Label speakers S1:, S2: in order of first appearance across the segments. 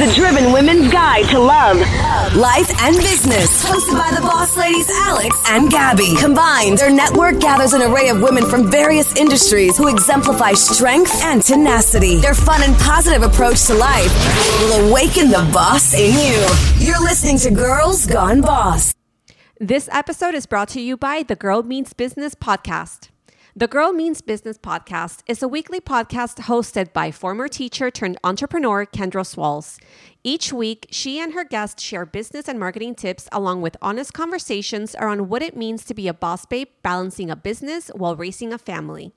S1: the Driven Women's Guide to Love,
S2: Life and Business, hosted by the boss ladies Alex and Gabby. Combined, their network gathers an array of women from various industries who exemplify strength and tenacity. Their fun and positive approach to life will awaken the boss in you. You're listening to Girls Gone Boss.
S3: This episode is brought to you by the Girl Means Business podcast. The Girl Means Business podcast is a weekly podcast hosted by former teacher turned entrepreneur Kendra Swalls. Each week, she and her guests share business and marketing tips along with honest conversations around what it means to be a boss babe balancing a business while raising a family.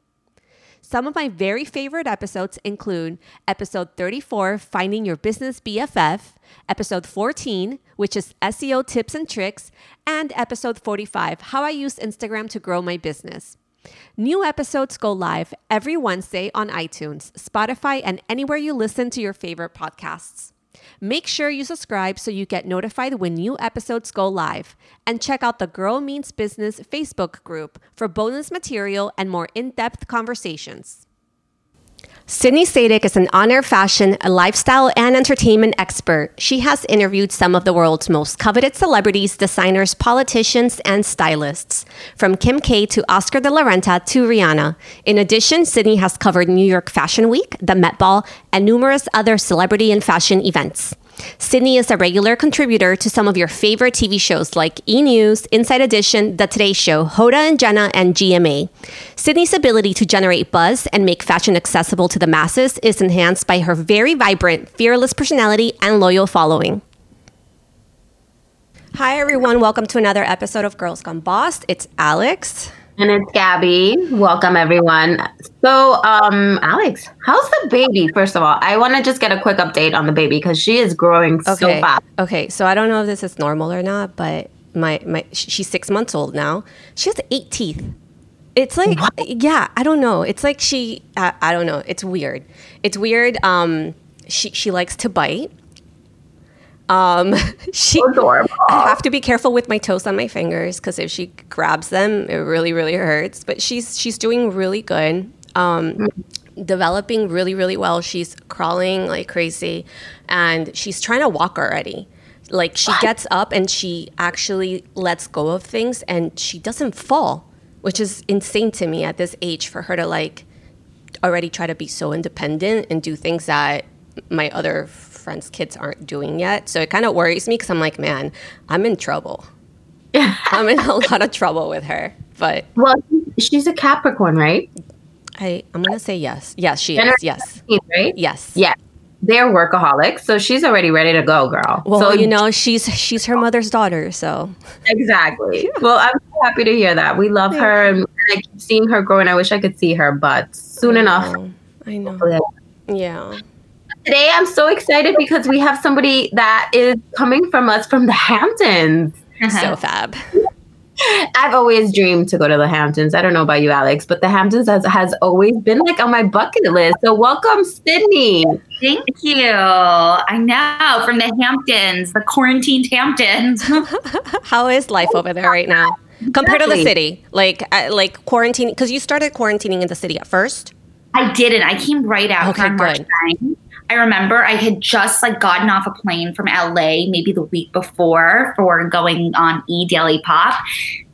S3: Some of my very favorite episodes include episode 34, Finding Your Business BFF, episode 14, which is SEO tips and tricks, and episode 45, How I Use Instagram to Grow My Business. New episodes go live every Wednesday on iTunes, Spotify, and anywhere you listen to your favorite podcasts. Make sure you subscribe so you get notified when new episodes go live. And check out the Girl Means Business Facebook group for bonus material and more in depth conversations. Sydney Sadick is an honor fashion, a lifestyle, and entertainment expert. She has interviewed some of the world's most coveted celebrities, designers, politicians, and stylists, from Kim K to Oscar de la Renta to Rihanna. In addition, Sydney has covered New York Fashion Week, the Met Ball, and numerous other celebrity and fashion events. Sydney is a regular contributor to some of your favorite TV shows like E! News, Inside Edition, The Today Show, Hoda and Jenna, and GMA. Sydney's ability to generate buzz and make fashion accessible to the masses is enhanced by her very vibrant, fearless personality and loyal following. Hi, everyone. Welcome to another episode of Girls Gone Boss. It's Alex.
S4: And it's Gabby. Welcome, everyone. So, um, Alex, how's the baby? First of all, I want to just get a quick update on the baby because she is growing
S3: Okay.
S4: so fast.
S3: Okay. So I don't know if this is normal or not, but my my she's six months old now. She has eight teeth. It's like yeah, I don't know. It's like she I, I don't know. It's weird. It's weird. Um, she she likes to bite. Um, she
S4: Adorable.
S3: I have to be careful with my toes on my fingers because if she grabs them, it really really hurts. But she's she's doing really good. Um, developing really really well. She's crawling like crazy, and she's trying to walk already. Like she gets up and she actually lets go of things, and she doesn't fall, which is insane to me at this age for her to like already try to be so independent and do things that my other friends' kids aren't doing yet. So it kind of worries me because I'm like, man, I'm in trouble. I'm in a lot of trouble with her. But
S4: Well, she's a Capricorn, right?
S3: I, I'm gonna say yes. Yes, she is. Yes.
S4: 15, Right?
S3: Yes.
S4: Yeah. They're workaholics, so she's already ready to go, girl.
S3: Well,
S4: so
S3: you know, she's she's her mother's daughter, so
S4: exactly. Well, I'm so happy to hear that. We love her, and I keep seeing her grow, and I wish I could see her, but soon enough.
S3: Oh, I know. Yeah.
S4: Today, I'm so excited because we have somebody that is coming from us from the Hamptons.
S3: So fab.
S4: I've always dreamed to go to the Hamptons. I don't know about you, Alex, but the Hamptons has, has always been like on my bucket list. So, welcome, Sydney.
S5: Thank you. I know from the Hamptons, the quarantined Hamptons.
S3: How is life over there right now compared to the city? Like uh, like quarantine because you started quarantining in the city at first.
S5: I didn't. I came right out
S3: Okay,
S5: on March
S3: good.
S5: 9th. I remember I had just like gotten off a plane from LA maybe the week before for going on E Daily Pop.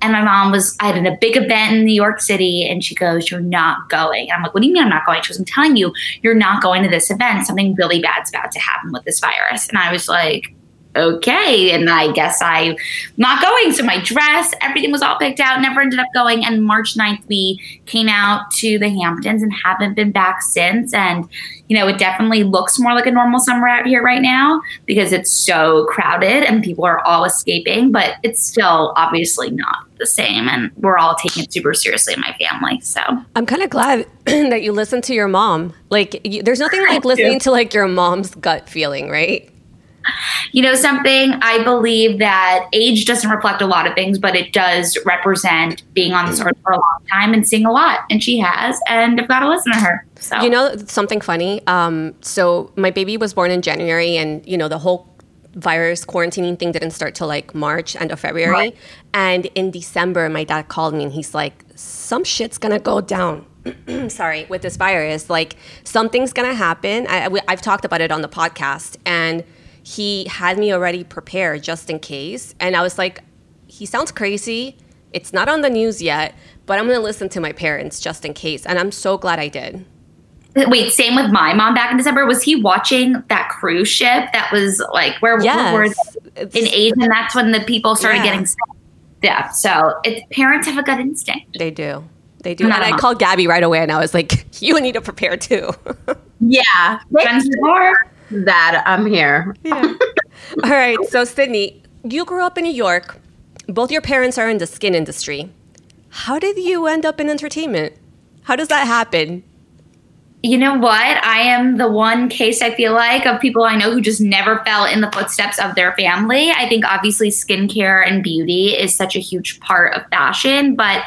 S5: And my mom was, I had a big event in New York City and she goes, You're not going. And I'm like, What do you mean I'm not going? She goes, I'm telling you, you're not going to this event. Something really bad's about to happen with this virus. And I was like, okay. And I guess I'm not going. So my dress, everything was all picked out, never ended up going. And March 9th, we came out to the Hamptons and haven't been back since. And, you know, it definitely looks more like a normal summer out here right now because it's so crowded and people are all escaping, but it's still obviously not the same. And we're all taking it super seriously in my family. So
S3: I'm kind of glad that you listened to your mom. Like, you, there's nothing like listening to like your mom's gut feeling, right?
S5: You know something? I believe that age doesn't reflect a lot of things, but it does represent being on this earth for a long time and seeing a lot. And she has, and I've got to listen to her. So
S3: You know something funny? Um, so my baby was born in January, and you know the whole virus quarantining thing didn't start till like March, end of February. And in December, my dad called me and he's like, "Some shit's gonna go down." Sorry, with this virus, like something's gonna happen. I, I- I've talked about it on the podcast, and he had me already prepared just in case. And I was like, he sounds crazy. It's not on the news yet, but I'm going to listen to my parents just in case. And I'm so glad I did.
S5: Wait, same with my mom back in December. Was he watching that cruise ship that was like where,
S3: yes.
S5: were in Asia? And that's when the people started
S3: Yeah.
S5: getting sick. Yeah. So it, parents have a gut instinct.
S3: They do. They do.
S5: I'm
S3: And
S5: not a
S3: I
S5: mom.
S3: called Gabby right away and I was like, you need to prepare too.
S4: Yeah.
S5: Friends before.
S4: That I'm here.
S3: Yeah. All right. So, Sydney, you grew up in New York. Both your parents are in the skin industry. How did you end up in entertainment? How does that happen?
S5: You know what? I am the one case I feel like of people I know who just never fell in the footsteps of their family. I think obviously skincare and beauty is such a huge part of fashion, but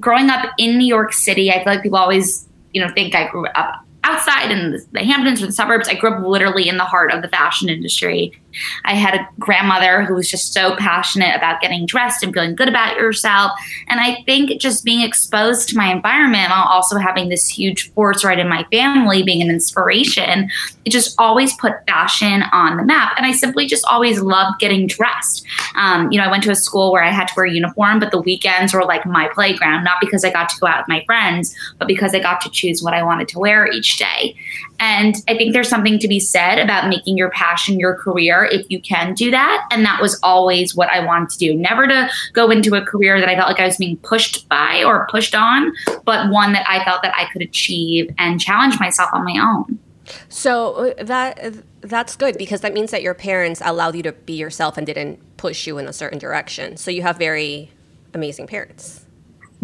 S5: growing up in New York City, I feel like people always, you know, think I grew up outside in the, Hamptons or the suburbs. I grew up literally in the heart of the fashion industry. I had a grandmother who was just so passionate about getting dressed and feeling good about yourself. And I think just being exposed to my environment while also having this huge force right in my family, being an inspiration, it just always put fashion on the map. And I simply just always loved getting dressed. Um, you know, I went to a school where I had to wear uniform, but the weekends were like my playground, not because I got to go out with my friends, but because I got to choose what I wanted to wear each day. And I think there's something to be said about making your passion your career if you can do that. And that was always what I wanted to do. Never to go into a career that I felt like I was being pushed by or pushed on, but one that I felt that I could achieve and challenge myself on my own.
S3: So uh, that that's good because that means that your parents allowed you to be yourself and didn't push you in a certain direction. So you have very amazing parents.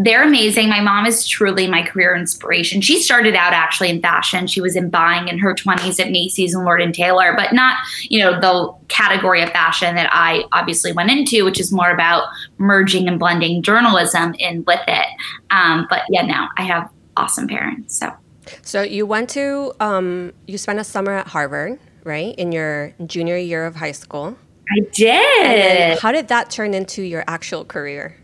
S5: They're amazing. My mom is truly my career inspiration. She started out actually in fashion. She was in buying in her 20s at Macy's and Lord and Taylor, but not, you know, the category of fashion that I obviously went into, which is more about merging and blending journalism in with it. Um, but yeah, now I have awesome parents. So
S3: So you went to um, you spent a summer at Harvard, right? In your junior year of high school.
S5: I did.
S3: how did that turn into your actual career?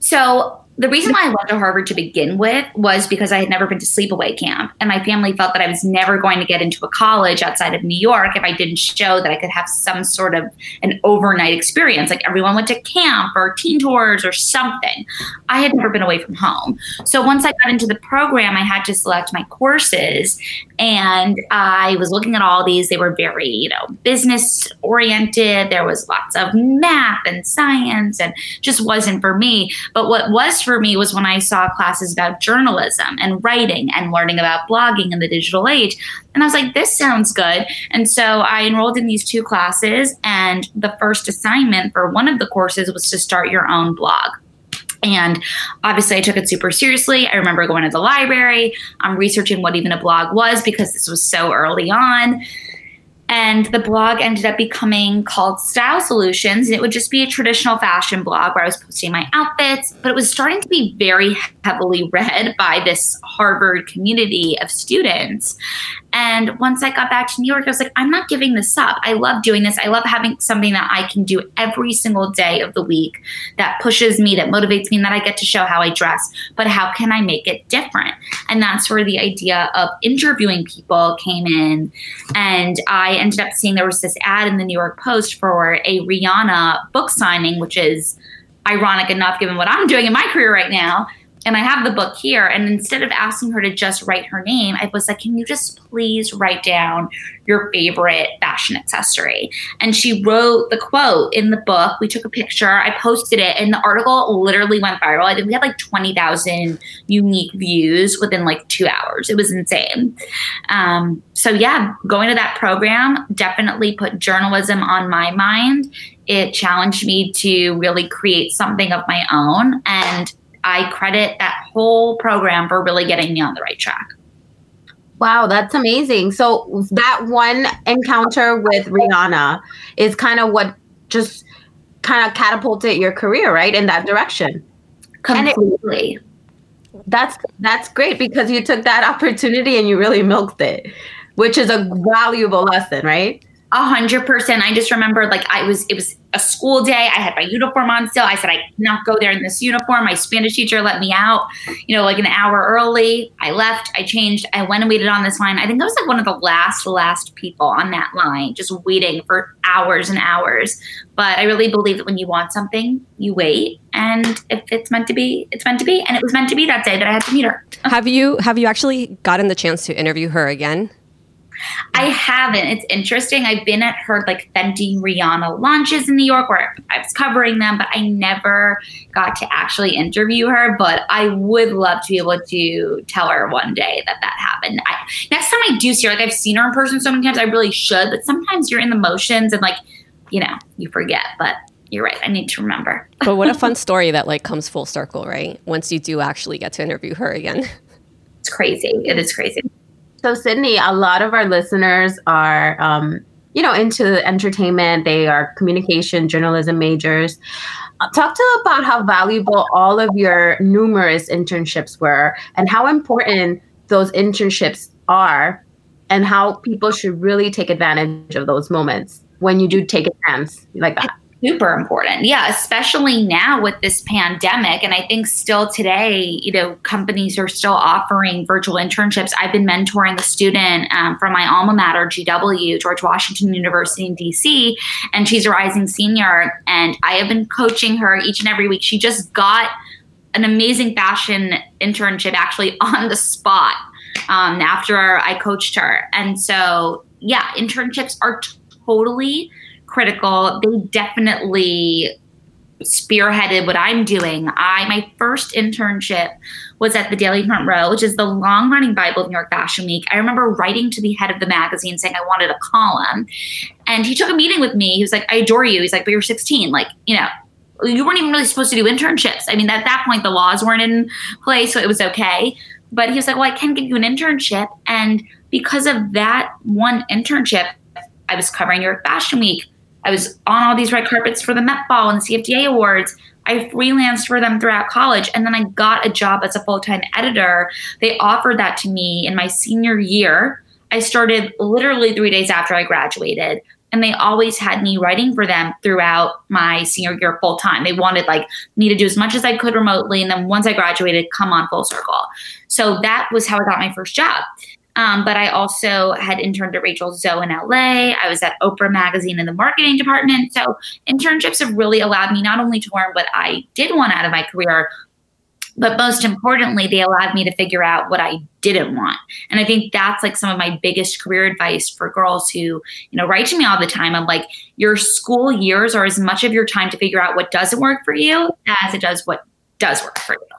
S5: So the reason why I went to Harvard to begin with was because I had never been to sleepaway camp, and my family felt that I was never going to get into a college outside of New York if I didn't show that I could have some sort of an overnight experience. Like everyone went to camp or teen tours or something. I had never been away from home. So once I got into the program, I had to select my courses, and I was looking at all these. They were very, you know, business oriented. There was lots of math and science, and just wasn't for me. But what was for me was when I saw classes about journalism and writing and learning about blogging in the digital age. And I was like, this sounds good. And so I enrolled in these two classes. And the first assignment for one of the courses was to start your own blog. And obviously, I took it super seriously. I remember going to the library, I'm researching what even a blog was because this was so early on. And the blog ended up becoming called Style Solutions. And it would just be a traditional fashion blog where I was posting my outfits, but it was starting to be very heavily read by this Harvard community of students. And once I got back to New York, I was like, I'm not giving this up. I love doing this. I love having something that I can do every single day of the week that pushes me, that motivates me, and that I get to show how I dress. But how can I make it different? And that's where the idea of interviewing people came in. And I ended up seeing there was this ad in the New York Post for a Rihanna book signing, which is ironic enough given what I'm doing in my career right now. And I have the book here. And instead of asking her to just write her name, I was like, can you just please write down your favorite fashion accessory? And she wrote the quote in the book. We took a picture, I posted it, and the article literally went viral. I think we had like 20,000 unique views within like two hours. It was insane. Um, so, yeah, going to that program definitely put journalism on my mind. It challenged me to really create something of my own. And I credit that whole program for really getting me on the right track.
S4: Wow, that's amazing. So that one encounter with Rihanna is kind of what just kind of catapulted your career, right, in that direction. It-
S5: Completely.
S4: That's that's great because you took that opportunity and you really milked it, which is a valuable lesson, right?
S5: A hundred percent. I just remember like I was it was a school day. I had my uniform on still. I said I cannot go there in this uniform. My Spanish teacher let me out, you know, like an hour early. I left, I changed, I went and waited on this line. I think I was like one of the last, last people on that line, just waiting for hours and hours. But I really believe that when you want something, you wait. And if it's meant to be, it's meant to be. And it was meant to be that day that I had to meet her.
S3: Have you have you actually gotten the chance to interview her again?
S5: I haven't. It's interesting. I've been at her like Fenty Rihanna launches in New York where I was covering them, but I never got to actually interview her. But I would love to be able to tell her one day that that happened. I, next time I do see her, like I've seen her in person so many times, I really should. But sometimes you're in the motions and like, you know, you forget. But you're right. I need to remember.
S3: but what a fun story that like comes full circle, right? Once you do actually get to interview her again.
S5: It's crazy. It is crazy.
S4: So, Sydney, a lot of our listeners are, um, you know, into entertainment. They are communication, journalism majors. Uh, talk to about how valuable all of your numerous internships were and how important those internships are and how people should really take advantage of those moments when you do take a chance like that
S5: super important. Yeah, especially now with this pandemic. And I think still today, you know, companies are still offering virtual internships. I've been mentoring a student um, from my alma mater, GW, George Washington University in DC, and she's a rising senior. And I have been coaching her each and every week. She just got an amazing fashion internship actually on the spot um, after I coached her. And so, yeah, internships are totally critical. They definitely spearheaded what I'm doing. I my first internship was at the Daily Front Row, which is the long running Bible of New York Fashion Week. I remember writing to the head of the magazine saying I wanted a column. And he took a meeting with me. He was like, I adore you. He's like, but you're 16. Like, you know, you weren't even really supposed to do internships. I mean, at that point, the laws weren't in place, so it was okay. But he was like, well, I can give you an internship. And because of that one internship, I was covering New York Fashion Week. I was on all these red carpets for the Met Ball and CFDA Awards. I freelanced for them throughout college. And then I got a job as a full time editor. They offered that to me in my senior year. I started literally three days after I graduated. And they always had me writing for them throughout my senior year full time. They wanted like me to do as much as I could remotely. And then once I graduated, come on full circle. So that was how I got my first job. Um, but I also had interned at Rachel Zoe in LA. I was at Oprah Magazine in the marketing department. So internships have really allowed me not only to learn what I did want out of my career, but most importantly, they allowed me to figure out what I didn't want. And I think that's like some of my biggest career advice for girls who, you know, write to me all the time. I'm like, your school years are as much of your time to figure out what doesn't work for you as it does what does work for you.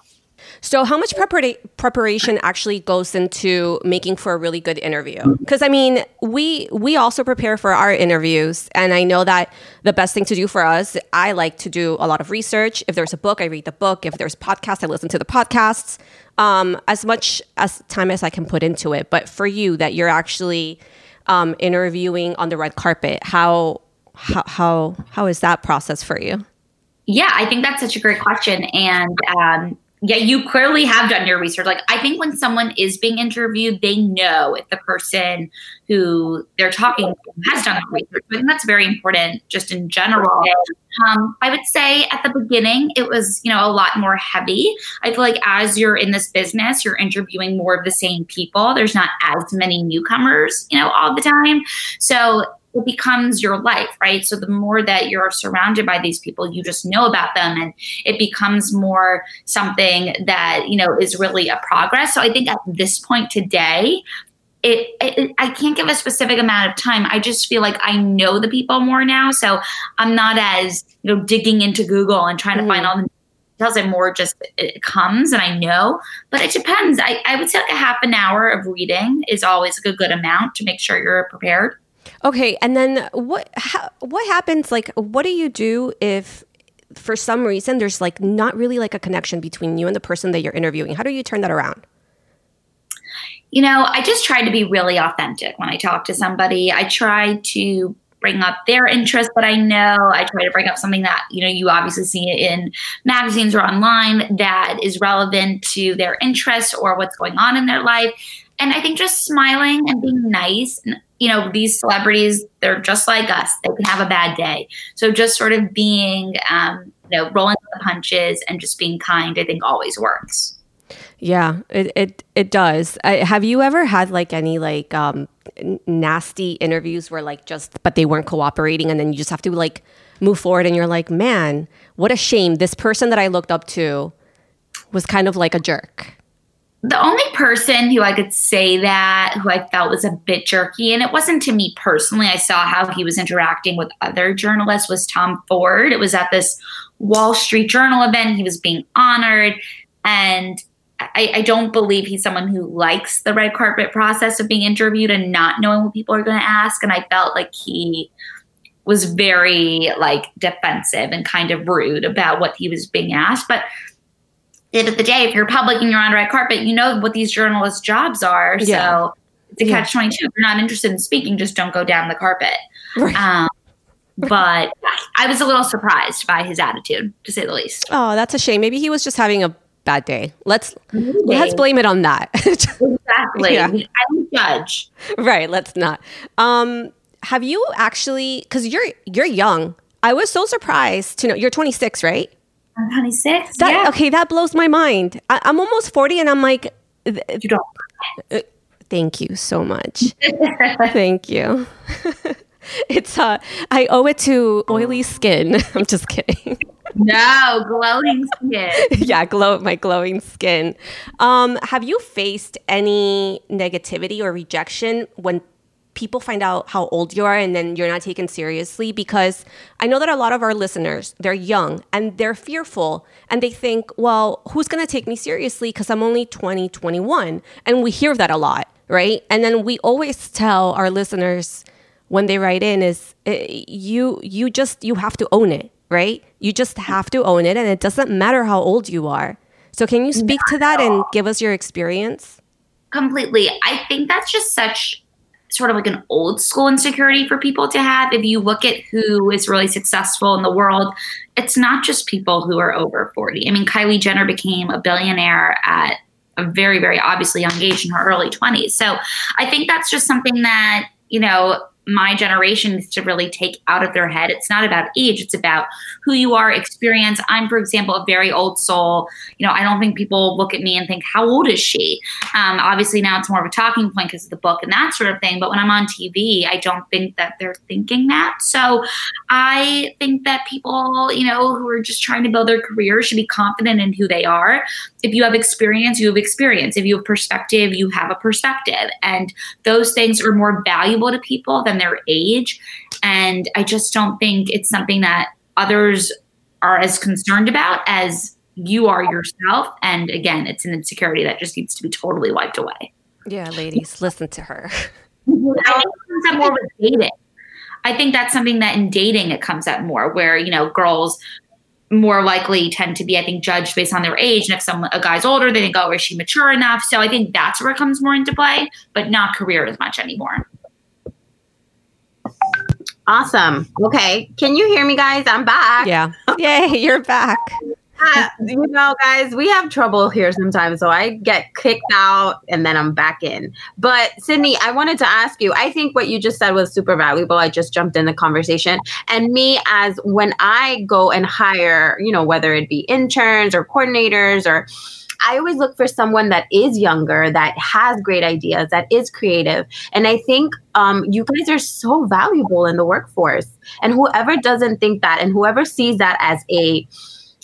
S3: So, how much prepara- preparation actually goes into making for a really good interview? Because I mean, we we also prepare for our interviews, and I know that the best thing to do for us, I like to do a lot of research. If there's a book, I read the book. If there's podcasts, I listen to the podcasts. Um, as much as time as I can put into it. But for you, that you're actually um, interviewing on the red carpet, how how how how is that process for you?
S5: Yeah, I think that's such a great question, and um, yeah, you clearly have done your research. Like, I think when someone is being interviewed, they know if the person who they're talking to has done the research. I think that's very important just in general. Um, I would say at the beginning, it was, you know, a lot more heavy. I feel like as you're in this business, you're interviewing more of the same people. There's not as many newcomers, you know, all the time. So it becomes your life, right? So the more that you're surrounded by these people, you just know about them and it becomes more something that, you know, is really a progress. So I think at this point today, it, it, I can't give a specific amount of time. I just feel like I know the people more now, so I'm not as you know digging into Google and trying mm. to find mm. all the details. And more just it comes and I know, but it depends. I, I would say like a half an hour of reading is always like a good amount to make sure you're prepared.
S3: Okay, and then what what happens like what do you do if for some reason there's like not really like a connection between you and the person that you're interviewing? How do you turn that around?
S5: You know, I just try to be really authentic when I talk to somebody. I try to bring up their interest that I know. I try to bring up something that, you know, you obviously see it in magazines or online that is relevant to their interests or what's going on in their life. And I think just smiling and being nice and you know, these celebrities, they're just like us. They can have a bad day. So just sort of being, um, you know, rolling the punches and just being kind, I think always works.
S3: Yeah, it it, it does. I, have you ever had like any like um, nasty interviews where like just but they weren't cooperating and then you just have to like move forward and you're like, man, what a shame. This person that I looked up to was kind of like a jerk.
S5: The only person who I could say that who I felt was a bit jerky, and it wasn't to me personally, I saw how he was interacting with other journalists, was Tom Ford. It was at this Wall Street Journal event. He was being honored. And I, I, don't believe he's someone who likes the red carpet process of being interviewed and not knowing what people are going to ask. And I felt like he was very like defensive and kind of rude about what he was being asked. But end of the day, if you're public and you're on the red carpet, you know what these journalists' jobs are. Yeah. So it's a catch twenty two. If you're not interested in speaking, just don't go down the carpet. Right. Um, but I was a little surprised by his attitude, to say the least.
S3: Oh, that's a shame. Maybe he was just having a bad day. Let's Maybe. let's blame it on that.
S5: exactly. Yeah. I don't judge.
S3: Right. Let's not. Um, have you actually? Because you're you're young. I was so surprised to know you're 26, right?
S5: I'm 26.
S3: That,
S5: yeah.
S3: Okay, that blows my mind. I, am almost 40, and I'm like,
S5: you don't.
S3: Uh, thank you so much. thank you. it's uh, I owe it to oily skin. I'm just kidding.
S5: No, glowing skin.
S3: yeah, glow my glowing skin. Um, have you faced any negativity or rejection when people find out how old you are and then you're not taken seriously because I know that a lot of our listeners, they're young and they're fearful and they think, well, who's going to take me seriously because I'm only 20, 21. And we hear that a lot, right? And then we always tell our listeners when they write in is eh, you you just you have to own it, right? You just have to own it and it doesn't matter how old you are. So can you speak to that and give us your experience?
S5: Completely. I think that's just such sort of like an old school insecurity for people to have. If you look at who is really successful in the world, it's not just people who are over 40. I mean, Kylie Jenner became a billionaire at a very, very obviously young age in her early 20s. So I think that's just something that, you know, my generation needs to really take out of their head. It's not about age, it's about who you are, experience. I'm, for example, a very old soul. You know, I don't think people look at me and think, how old is she? Um, obviously, now it's more of a talking point because of the book and that sort of thing. But when I'm on TV, I don't think that they're thinking that. So I think that people, you know, who are just trying to build their career should be confident in who they are. If you have experience, you have experience. If you have perspective, you have a perspective. And those things are more valuable to people than their age. And I just don't think it's something that others are as concerned about as you are yourself. And again, it's an insecurity that just needs to be totally wiped away.
S3: Yeah, ladies, listen to her.
S5: I think that more with dating. I think that's something that in dating it comes up more, where you know girls more likely tend to be, I think, judged based on their age. And if someone a guy's older, they think, oh, is she mature enough? So I think that's where it comes more into play, but not career as much anymore.
S4: Awesome. Okay. Can you hear me, guys? I'm back.
S3: Yeah. Yay, you're back.
S4: Uh, you know, guys, we have trouble here sometimes. So I get kicked out and then I'm back in. But Sydney, I wanted to ask you I think what you just said was super valuable. I just jumped in the conversation. And me, as when I go and hire, you know, whether it be interns or coordinators or I always look for someone that is younger, that has great ideas, that is creative. And I think um, you guys are so valuable in the workforce. And whoever doesn't think that, and whoever sees that as a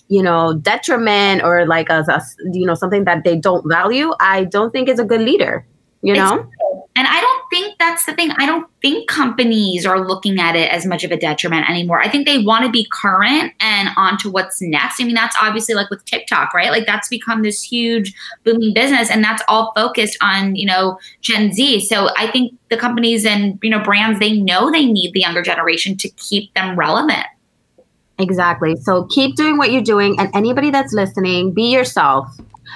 S4: you know detriment or like as a you know something that they don't value, I don't think is a good leader. You know.
S5: And I don't think that's the thing. I don't think companies are looking at it as much of a detriment anymore. I think they want to be current and on to what's next. I mean, that's obviously like with TikTok, right? Like that's become this huge booming business and that's all focused on, you know, Gen Z. So I think the companies and, you know, brands, they know they need the younger generation to keep them relevant.
S4: Exactly. So keep doing what you're doing and anybody that's listening, be yourself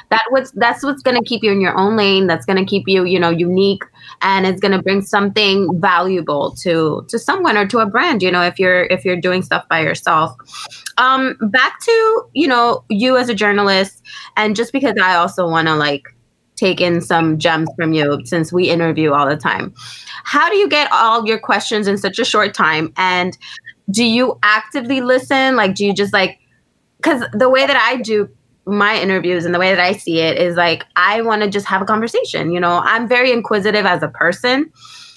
S4: that what's that's what's going to keep you in your own lane that's going to keep you you know unique and it's going to bring something valuable to to someone or to a brand you know if you're if you're doing stuff by yourself um back to you know you as a journalist and just because i also want to like take in some gems from you since we interview all the time. How do you get all your questions in such a short time? And do you actively listen? Like, do you just like, because the way that I do my interviews and the way that I see it is like, I want to just have a conversation. You know, I'm very inquisitive as a person.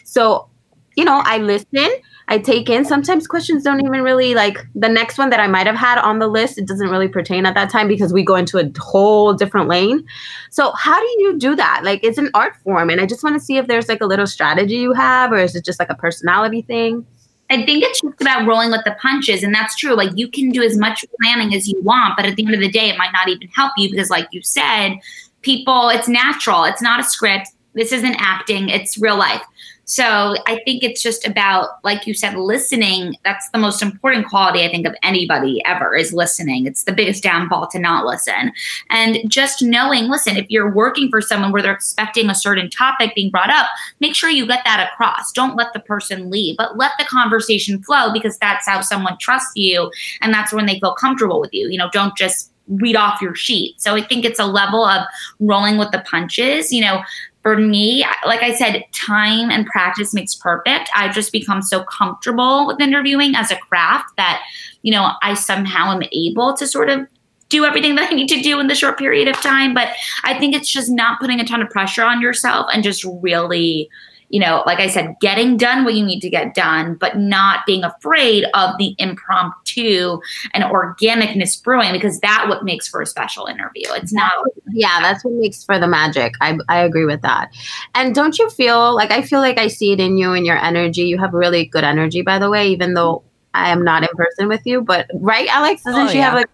S4: So, you know, I listen I take in. Sometimes questions don't even really like the next one that I might have had on the list. It doesn't really pertain at that time because we go into a whole different lane. So how do you do that? Like it's an art form, and I just want to see if there's like a little strategy you have, or is it just like a personality thing?
S5: I think it's just about rolling with the punches. And that's true. Like you can do as much planning as you want, but at the end of the day, it might not even help you because, like you said, people, it's natural. It's not a script. This isn't acting, it's real life. So I think it's just about, like you said, listening. That's the most important quality, I think, of anybody ever is listening. It's the biggest downfall to not listen. And just knowing, listen, if you're working for someone where they're expecting a certain topic being brought up, make sure you get that across. Don't let the person leave, but let the conversation flow because that's how someone trusts you. And that's when they feel comfortable with you. You know, don't just read off your sheet. So I think it's a level of rolling with the punches. You know, for me, like I said, time and practice makes perfect. I've just become so comfortable with interviewing as a craft that, you know, I somehow am able to sort of do everything that I need to do in the short period of time. But I think it's just not putting a ton of pressure on yourself and just really you know, like I said, getting done what you need to get done, but not being afraid of the impromptu and organicness brewing because that what makes for a special interview. It's not
S4: Yeah, that's what makes for the magic. I I agree with that. And don't you feel like I feel like I see it in you and your energy. You have really good energy by the way, even though I am not in person with you, but right, Alex? Doesn't oh, she yeah. have like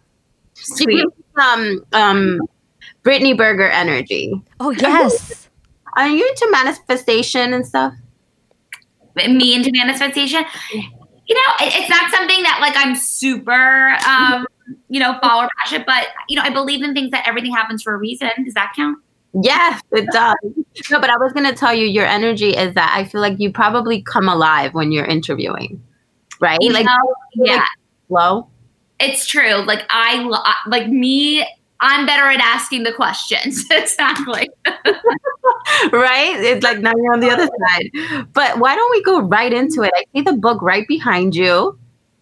S4: sweet um um Brittany Berger energy?
S3: Oh yes.
S4: Are you into manifestation and stuff?
S5: Me into manifestation? You know, it's not something that like I'm super, um, you know, follower passion, but you know, I believe in things that everything happens for a reason. Does that count?
S4: Yes, it does. no, but I was going to tell you, your energy is that I feel like you probably come alive when you're interviewing, right?
S5: You
S4: like,
S5: know, yeah,
S4: like,
S5: It's true. Like I, like me I'm better at asking the questions. exactly.
S4: right? It's like now you're on the other side. But why don't we go right into it? I see the book right behind you.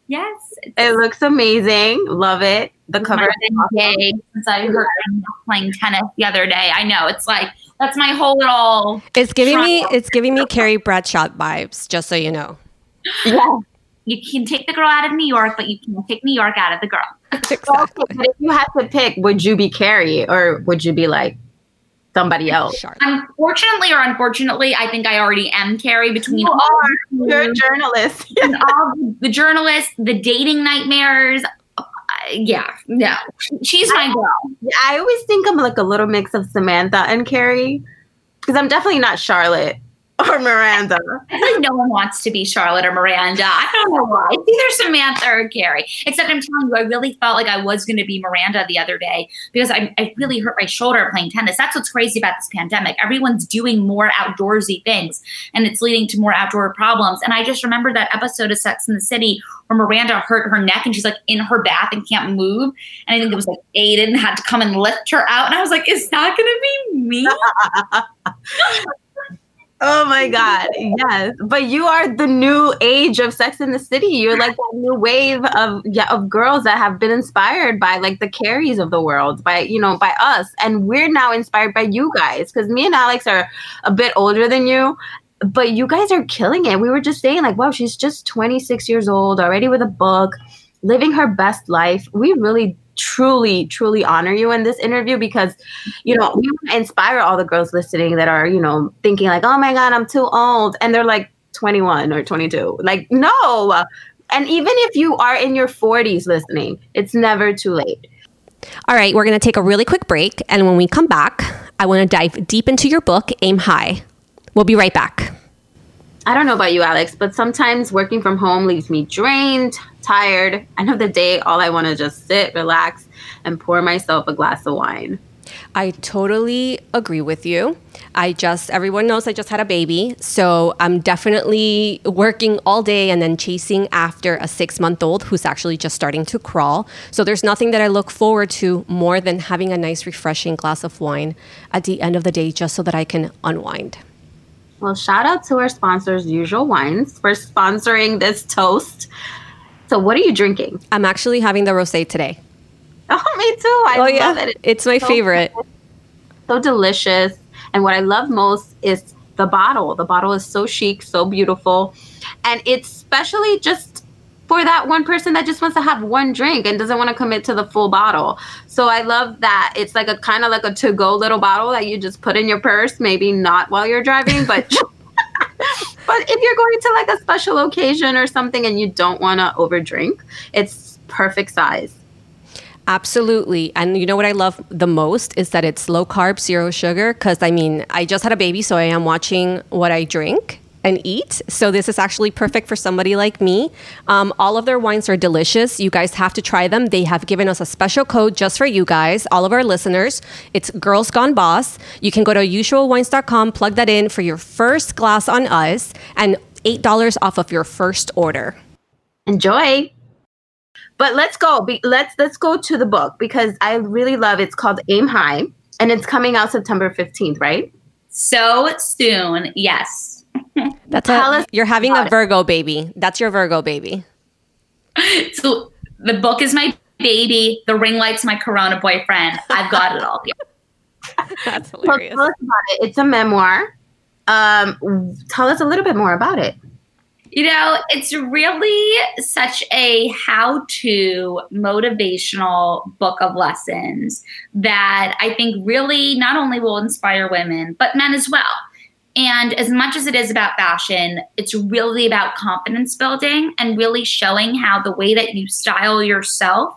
S5: Yes.
S4: It looks amazing. Love it. The cover
S5: awesome. since I heard playing tennis the other day. I know it's like that's my whole little
S3: It's giving me it's giving me Carrie Bradshaw vibes, just so you know.
S5: Yeah you can take the girl out of New York, but you can't take New York out of the girl.
S4: exactly. But if you had to pick, would you be Carrie or would you be like somebody else?
S5: Unfortunately or unfortunately, I think I already am Carrie between
S4: you
S5: all
S4: are. You're a journalist.
S5: all the journalists, the dating nightmares. Uh, yeah, no, she's my girl.
S4: I always think I'm like a little mix of Samantha and Carrie because I'm definitely not Charlotte or Miranda.
S5: No one wants to be Charlotte or Miranda. I don't know why. It's either Samantha or Carrie. Except I'm telling you, I really felt like I was going to be Miranda the other day because I, I really hurt my shoulder playing tennis. That's what's crazy about this pandemic. Everyone's doing more outdoorsy things and it's leading to more outdoor problems. And I just remember that episode of Sex in the City where Miranda hurt her neck and she's like in her bath and can't move. And I think it was like Aidan had to come and lift her out. And I was like, is that going to be me?
S4: Oh my God. Yes. But you are the new age of Sex in the City. You're like that new wave of yeah, of girls that have been inspired by like the Carries of the world, by you know, by us. And we're now inspired by you guys. Cause me and Alex are a bit older than you. But you guys are killing it. We were just saying, like, wow, she's just 26 years old, already with a book, living her best life. We really truly, truly honor you in this interview because, you know, we inspire all the girls listening that are, you know, thinking like, oh my God, I'm too old. And they're like 21 or 22. Like, no. And even if you are in your 40s listening, it's never too late.
S3: All right, we're going to take a really quick break. And when we come back, I want to dive deep into your book, Aim High. We'll be right back.
S4: I don't know about you, Alex, but sometimes working from home leaves me drained, tired. End of the day, all I want to just sit, relax, and pour myself a glass of wine.
S3: I totally agree with you. I just, everyone knows I just had a baby. So I'm definitely working all day and then chasing after a six month old who's actually just starting to crawl. So there's nothing that I look forward to more than having a nice, refreshing glass of wine at the end of the day just so that I can unwind.
S4: Well, shout out to our sponsors, Usual Wines, for sponsoring this toast. So, what are you drinking?
S3: I'm actually having the rosé today.
S4: Oh, me too. I
S3: oh,
S4: love
S3: yeah.
S4: it.
S3: It's my
S4: so
S3: favorite.
S4: good, So delicious. And what I love most is the bottle. The bottle is so chic, so beautiful. And it's especially just for that one person that just wants to have one drink and doesn't want to commit to the full bottle. So I love that it's like a kind of like a to go little bottle that you just put in your purse, maybe not while you're driving, but but if you're going to like a special occasion or something and you don't want to overdrink, it's perfect size.
S3: Absolutely. And you know what I love the most is that it's low carb, zero sugar. Because I mean, I just had a baby, so I am watching what I drink and eat. So this is actually perfect for somebody like me. Um, all of their wines are delicious. You guys have to try them. They have given us a special code just for you guys, all of our listeners. It's Girls Gone Boss. You can go to usualwines.com, plug that in for your first glass on us, and $8 off of your first order.
S4: Enjoy. But let's go. Be, let's let's go to the book because I really love. It's called Aim High, and it's coming out September fifteenth, right?
S5: So soon, yes.
S3: That's
S4: Tell
S3: a,
S4: us
S3: you're having a
S4: about it.
S3: Virgo baby. That's your Virgo baby.
S5: So the book is my baby. The ring light's my Corona boyfriend. I've got it all here.
S3: That's
S4: So tell us about it. It's a memoir. Um, tell us a little bit more about it.
S5: You know, it's really such a how to motivational book of lessons that I think really not only will inspire women, but men as well. And as much as it is about fashion, it's really about confidence building and really showing how the way that you style yourself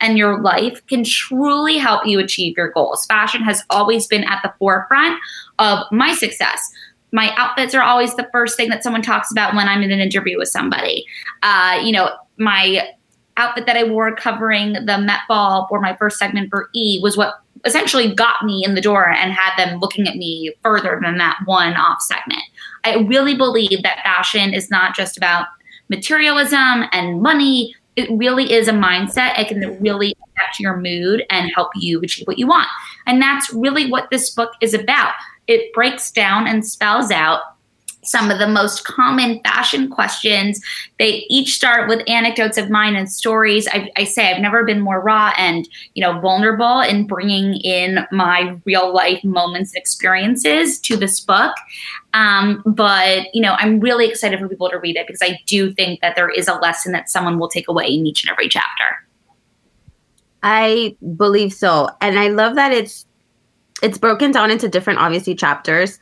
S5: and your life can truly help you achieve your goals. Fashion has always been at the forefront of my success my outfits are always the first thing that someone talks about when I'm in an interview with somebody. Uh, you know, my outfit that I wore covering the Met Ball for my first segment for E was what essentially got me in the door and had them looking at me further than that one off segment. I really believe that fashion is not just about materialism and money. It really is a mindset. It can really affect your mood and help you achieve what you want. And that's really what this book is about it breaks down and spells out some of the most common fashion questions. They each start with anecdotes of mine and stories. I, I, say I've never been more raw and you know vulnerable in bringing in my real life moments and experiences to this book. Um, but you know, I'm really excited for people to read it because I do think that there is a lesson that someone will take away in each and every chapter.
S4: I believe so, and I love that it's it's broken down into different obviously chapters.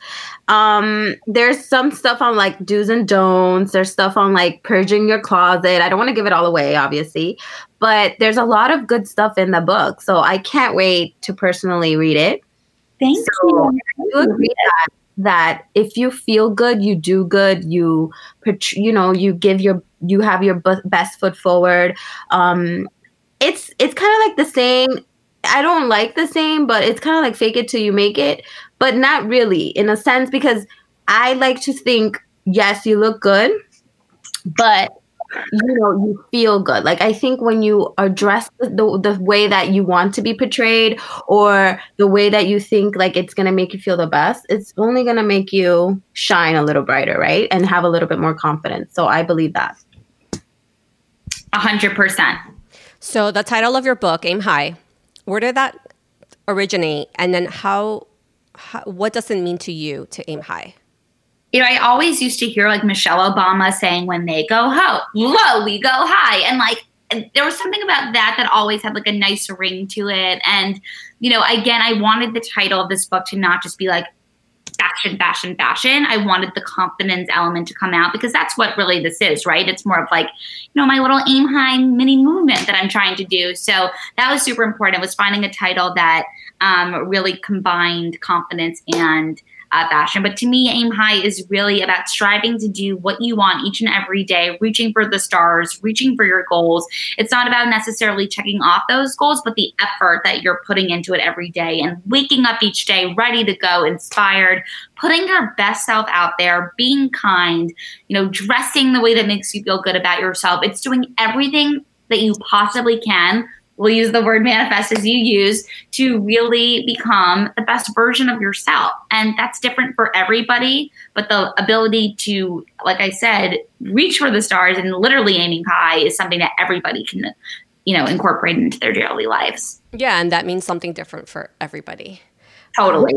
S4: Um there's some stuff on like do's and don'ts. There's stuff on like purging your closet. I don't want to give it all away obviously but there's a lot of good stuff in the book so i can't wait to personally read it.
S5: Thank
S4: so
S5: you.
S4: I do agree that that if you feel good you do good. You you know you give your you have your best foot forward. Um it's it's kind of like the saying I don't like the same, but it's kind of like fake it till you make it, but not really in a sense because I like to think, yes, you look good, but you know you feel good. Like I think when you are dressed the the way that you want to be portrayed or the way that you think like it's gonna make you feel the best, it's only gonna make you shine a little brighter, right? And have a little bit more confidence. So I believe that.
S5: A hundred percent.
S3: So the title of your book, Aim High where did that originate? And then how, how, what does it mean to you to aim high?
S5: You know i always used to hear like michelle obama saying when they go ho- low we go high. And like there was something about that that always had like a nice ring to it. And you know again i wanted the title of this book to not just be like fashion, fashion, fashion. I wanted the confidence element to come out because that's what really this is, right? It's more of like, you know, my little aim high mini movement that I'm trying to do. So that was super important. It was finding a title that um, really combined confidence and uh, fashion. But to me, aim high is really about striving to do what you want each and every day, reaching for the stars, reaching for your goals. It's not about necessarily checking off those goals, but the effort that you're putting into it every day and waking up each day ready to go, inspired, putting your best self out there, being kind, you know, dressing the way that makes you feel good about yourself. It's doing everything that you possibly can we'll use the word manifest as you use to really become the best version of yourself. And that's different for everybody, but the ability to, like I said, reach for the stars and literally aiming high is something that everybody can, you know, incorporate into their daily lives.
S3: Yeah, and that means something different for everybody.
S5: Totally.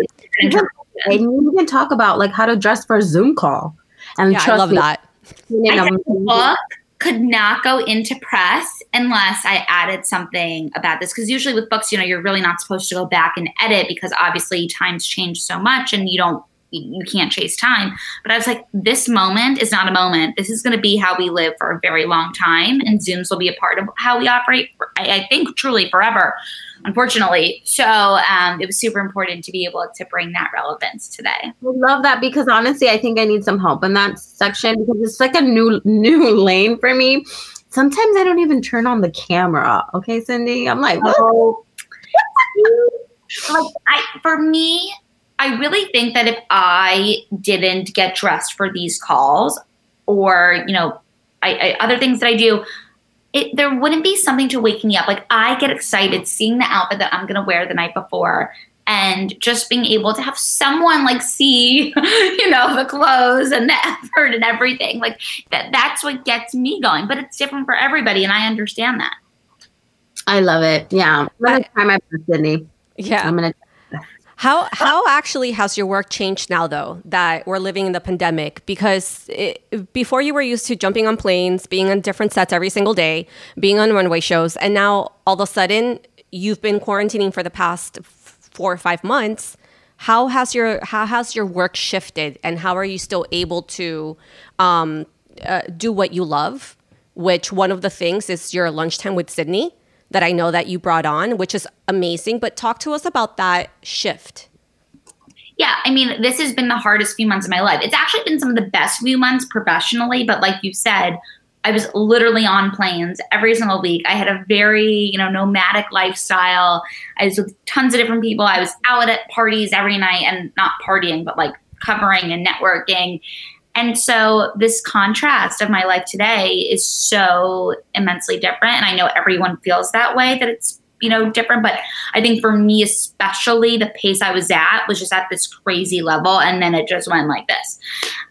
S4: And you can talk about like how to dress for a Zoom call.
S3: And yeah, I love me, that.
S5: I book could not go into press unless I added something about this. Because usually with books, you know, you're really not supposed to go back and edit because obviously times change so much and you don't you can't chase time. But I was like, this moment is not a moment. This is going to be how we live for a very long time, and Zooms will be a part of how we operate. For, I, I think truly forever unfortunately. So um, it was super important to be able to bring that relevance today. I
S4: love that because honestly, I think I need some help in that section because it's like a new new lane for me. Sometimes I don't even turn on the camera. Okay, Sydney, I'm like, oh.
S5: like I for me, I really think that if I didn't get dressed for these calls, or you know, I, I other things that I do, it, there wouldn't be something to wake me up. Like I get excited seeing the outfit that I'm gonna wear the night before and just being able to have someone like see, you know, the clothes and the effort and everything. Like that that's what gets me going. But it's different for everybody and I understand that.
S4: I love it. Yeah. I'm gonna try my best, Sydney.
S3: Yeah. I'm gonna how how actually has your work changed now though that we're living in the pandemic? Because it, before you were used to jumping on planes, being on different sets every single day, being on runway shows, and now all of a sudden you've been quarantining for the past four or five months. How has your how has your work shifted, and how are you still able to um, uh, do what you love? Which one of the things is your lunchtime with Sydney that I know that you brought on, which is amazing. But talk to us about that shift.
S5: Yeah, I mean, this has been the hardest few months of my life. It's actually been some of the best few months professionally, but like you said, I was literally on planes every single week. I had a very, you know, nomadic lifestyle. I was with tons of different people. I was out at parties every night and not partying, but like covering and networking. And so this contrast of my life today is so immensely different. And I know everyone feels that way, that it's, you know, different. But I think for me, especially, the pace I was at was just at this crazy level. And then it just went like this.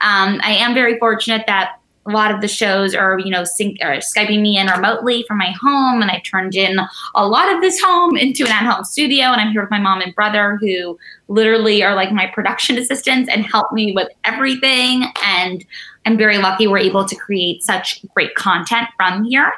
S5: Um, I am very fortunate that a lot of the shows are, you know, sync or Skyping me in remotely from my home. And I turned in a lot of this home into an at home studio. And I'm here with my mom and brother who literally are like my production assistants and help me with everything. And I'm very lucky we're able to create such great content from here.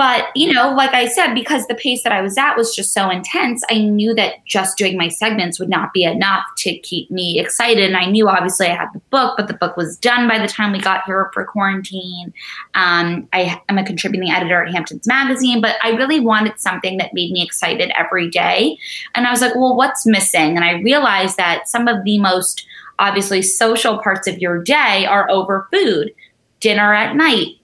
S5: But, you know, like I said, because the pace that I was at was just so intense, I knew that just doing my segments would not be enough to keep me excited. And I knew obviously I had the book, but the book was done by the time we got here for quarantine. Um, I am a contributing editor at Hamptons Magazine, but I really wanted something that made me excited every day. And I was like, well, what's missing? And I realized that some of the most obviously social parts of your day are over food dinner at night,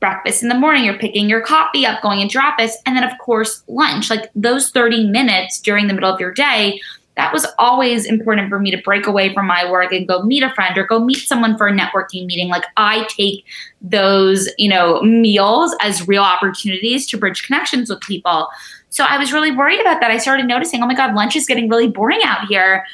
S5: breakfast in the morning, you're picking your coffee up, going into office, and then of course lunch. Like those 30 minutes during the middle of your day, that was always important for me to break away from my work and go meet a friend or go meet someone for a networking meeting. Like I take those, you know, meals as real opportunities to bridge connections with people. So I was really worried about that. I started noticing, oh my God, lunch is getting really boring out here.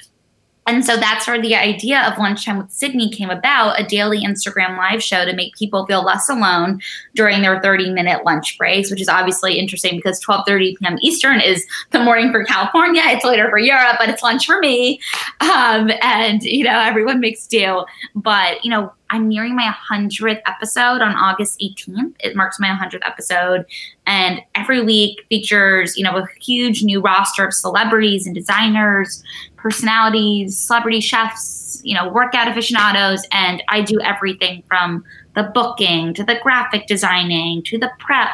S5: And so that's where the idea of Lunchtime with Sydney came about a daily Instagram live show to make people feel less alone during their 30 minute lunch breaks, which is obviously interesting because 12:30 p.m. Eastern is the morning for California. It's later for Europe, but it's lunch for me. Um, and, you know, everyone makes do. But, you know, I'm nearing my 100th episode on August 18th. It marks my 100th episode. And every week features, you know, a huge new roster of celebrities and designers, personalities, celebrity chefs, you know, workout aficionados. And I do everything from the booking to the graphic designing to the prep,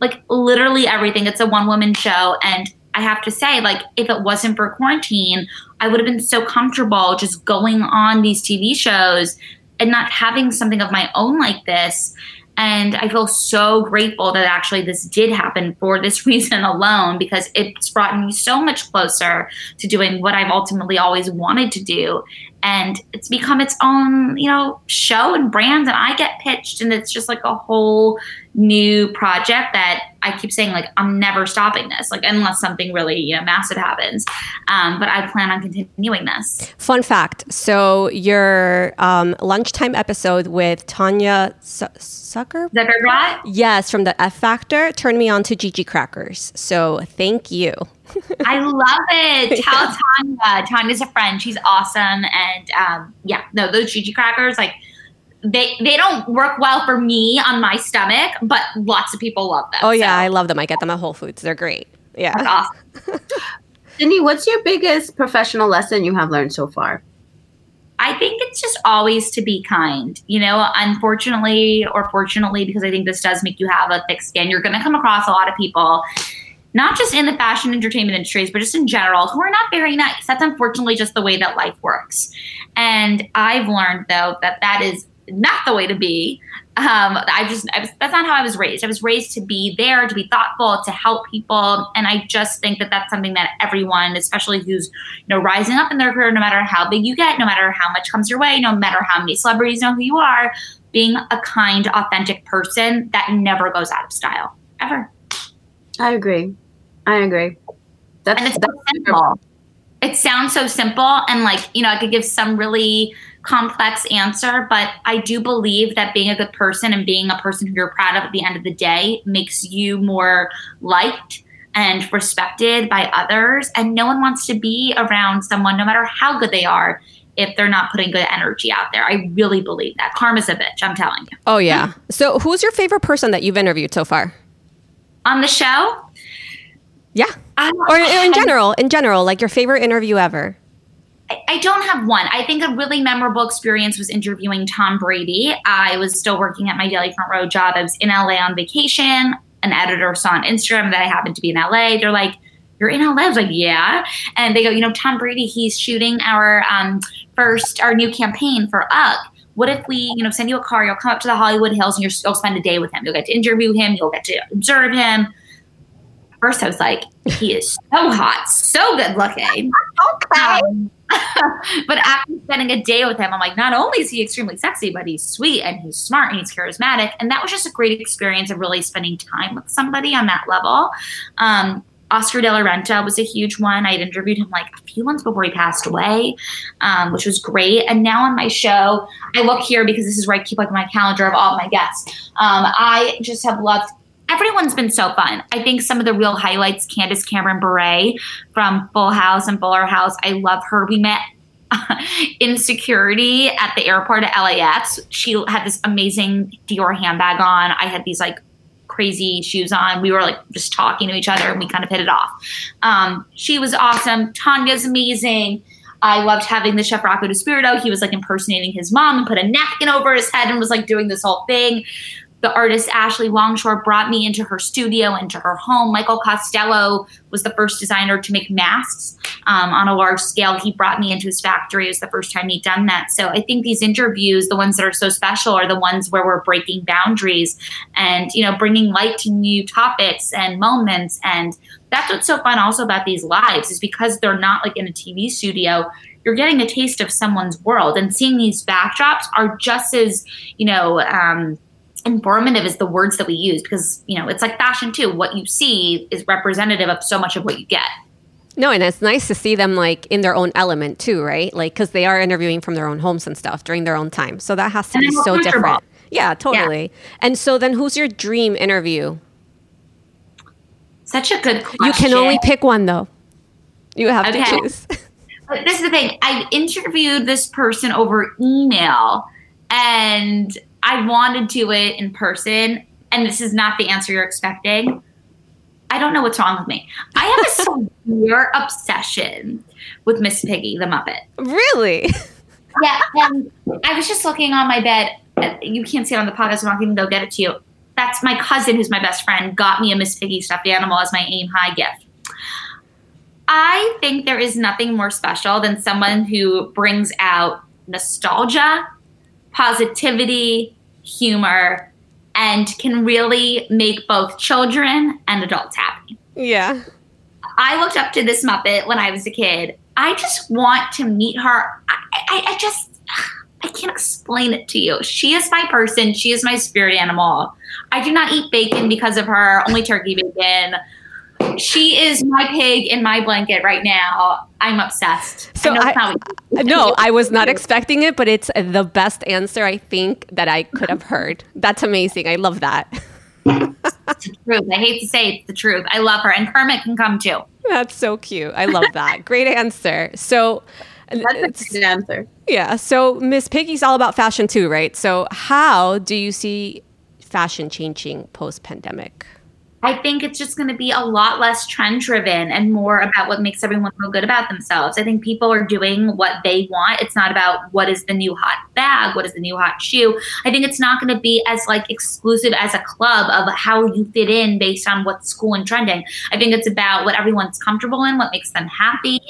S5: like literally everything. It's a one woman show. And I have to say, like, if it wasn't for quarantine, I would have been so comfortable just going on these TV shows and not having something of my own like this. And I feel so grateful that actually this did happen for this reason alone because it's brought me so much closer to doing what I've ultimately always wanted to do. And it's become its own, you know, show and brand. And I get pitched, and it's just like a whole new project that I keep saying, like, I'm never stopping this, like, unless something really, you know, massive happens. Um, but I plan on continuing this.
S3: Fun fact. So, your um, lunchtime episode with Tanya Su- Sucker?
S5: That?
S3: Yes, from the F Factor turned me on to GG Crackers. So, thank you.
S5: I love it. Tell Tanya. Tanya's a friend. She's awesome. And um, yeah, no, those GG Crackers, like, they they don't work well for me on my stomach, but lots of people love them.
S3: Oh yeah,
S5: so.
S3: I love them. I get them at Whole Foods. They're great. Yeah.
S5: That's awesome.
S4: Sydney, what's your biggest professional lesson you have learned so far?
S5: I think it's just always to be kind. You know, unfortunately or fortunately, because I think this does make you have a thick skin, you're going to come across a lot of people, not just in the fashion entertainment industries, but just in general, who are not very nice. That's unfortunately just the way that life works. And I've learned, though, that that is not the way to be. Um, I just I was, that's not how I was raised. I was raised to be there, to be thoughtful, to help people, and I just think that that's something that everyone, especially who's you know rising up in their career, no matter how big you get, no matter how much comes your way, no matter how many celebrities know who you are, being a kind, authentic person that never goes out of style ever.
S4: I agree. I agree. That's,
S5: and it's
S4: that's
S5: so simple. It sounds so simple, and like you know, I could give some really complex answer, but I do believe that being a good person and being a person who you're proud of at the end of the day makes you more liked and respected by others. And no one wants to be around someone, no matter how good they are, if they're not putting good energy out there. I really believe that. Karma's a bitch, I'm telling you.
S3: Oh, yeah. So, who's your favorite person that you've interviewed so far?
S5: On the show?
S3: Yeah.
S5: Um,
S3: or in general, in general, like your favorite interview ever.
S5: I don't have one. I think a really memorable experience was interviewing Tom Brady. I was still working at my Daily Front Row job. I was in LA on vacation. An editor saw on Instagram that I happened to be in LA. They're like, You're in LA? I was like, Yeah. And they go, You know, Tom Brady, he's shooting our um, first, our new campaign for UGG. What if we, you know, send you a car, you'll come up to the Hollywood Hills and you'll spend a day with him. You'll get to interview him, you'll get to observe him first I was like, he is so hot, so good looking.
S4: okay.
S5: Um, but after spending a day with him, I'm like, not only is he extremely sexy, but he's sweet and he's smart and he's charismatic. And that was just a great experience of really spending time with somebody on that level. Um, Oscar de la Renta was a huge one. I had interviewed him like a few months before he passed away, um, which was great. And now on my show, I look here because this is where I keep like my calendar of all of my guests. Um, I just have loved everyone's been so fun. I think some of the real highlights, Candace Cameron Bure from Full House and Fuller House. I love her. We met insecurity at the airport at LAX. She had this amazing Dior handbag on. I had these like crazy shoes on. We were like just talking to each other and we kind of hit it off. Um, she was awesome. Tanya's amazing. I loved having the chef Rocco DiSpirito. He was like impersonating his mom and put a napkin over his head and was like doing this whole thing the artist Ashley Longshore brought me into her studio, into her home. Michael Costello was the first designer to make masks um, on a large scale. He brought me into his factory. It was the first time he'd done that. So I think these interviews, the ones that are so special, are the ones where we're breaking boundaries and you know bringing light to new topics and moments. And that's what's so fun also about these lives is because they're not like in a TV studio you're getting a taste of someone's world and seeing these backdrops are just as you know um, informative is the words that we use because you know it's like fashion too. What you see is representative of so much of what you get.
S3: No and it's nice to see them like in their own element too right? Like because they are interviewing from their own homes and stuff during their own time. So that has to
S5: And
S3: be so different. yeah totally. And so then who's your dream interview?
S5: Such a good question
S3: you can only pick one though. You have
S5: Okay.
S3: to choose.
S5: But this is the thing. I interviewed this person over email and i want to do it in person and this is not the answer you're expecting i don't know what's wrong with me i have a severe obsession with miss piggy the muppet
S3: really
S5: Yeah, and I was just looking on my bed. You can't see it on the podcast. I'm not going to go get it to you. That's my cousin, who's my best friend, got me a Miss Piggy stuffed animal as my aim high gift. I think there is nothing more special than someone who brings out nostalgia, positivity, humor, and can really make both children and adults happy.
S3: Yeah.
S5: I looked up to this Muppet when I was a kid. I just want to meet her. I, I, I just, I can't explain it to you. She is my person. She is my spirit animal. I do not eat bacon because of her, only turkey bacon. She is my pig in my blanket right now. I'm obsessed.
S3: So
S5: I,
S3: I, no, I was not expecting it, but it's the best answer I think that I could have heard. That's amazing. I love that.
S5: it's the truth. I hate to say it's the truth. I love her, and Kermit can come too.
S3: That's so cute. I love that. Great answer. So
S4: that's a good answer.
S3: Yeah. So Miss Piggy's all about fashion too, right? So how do you see fashion changing post pandemic?
S5: I think it's just going to be a lot less trend driven and more about what makes everyone feel good about themselves. I think people are doing what they want. It's not about what is the new hot bag, what is the new hot shoe. I think it's not going to be as like exclusive as a club of how you fit in based on what's cool and trending. I think it's about what everyone's comfortable in, what makes them happy.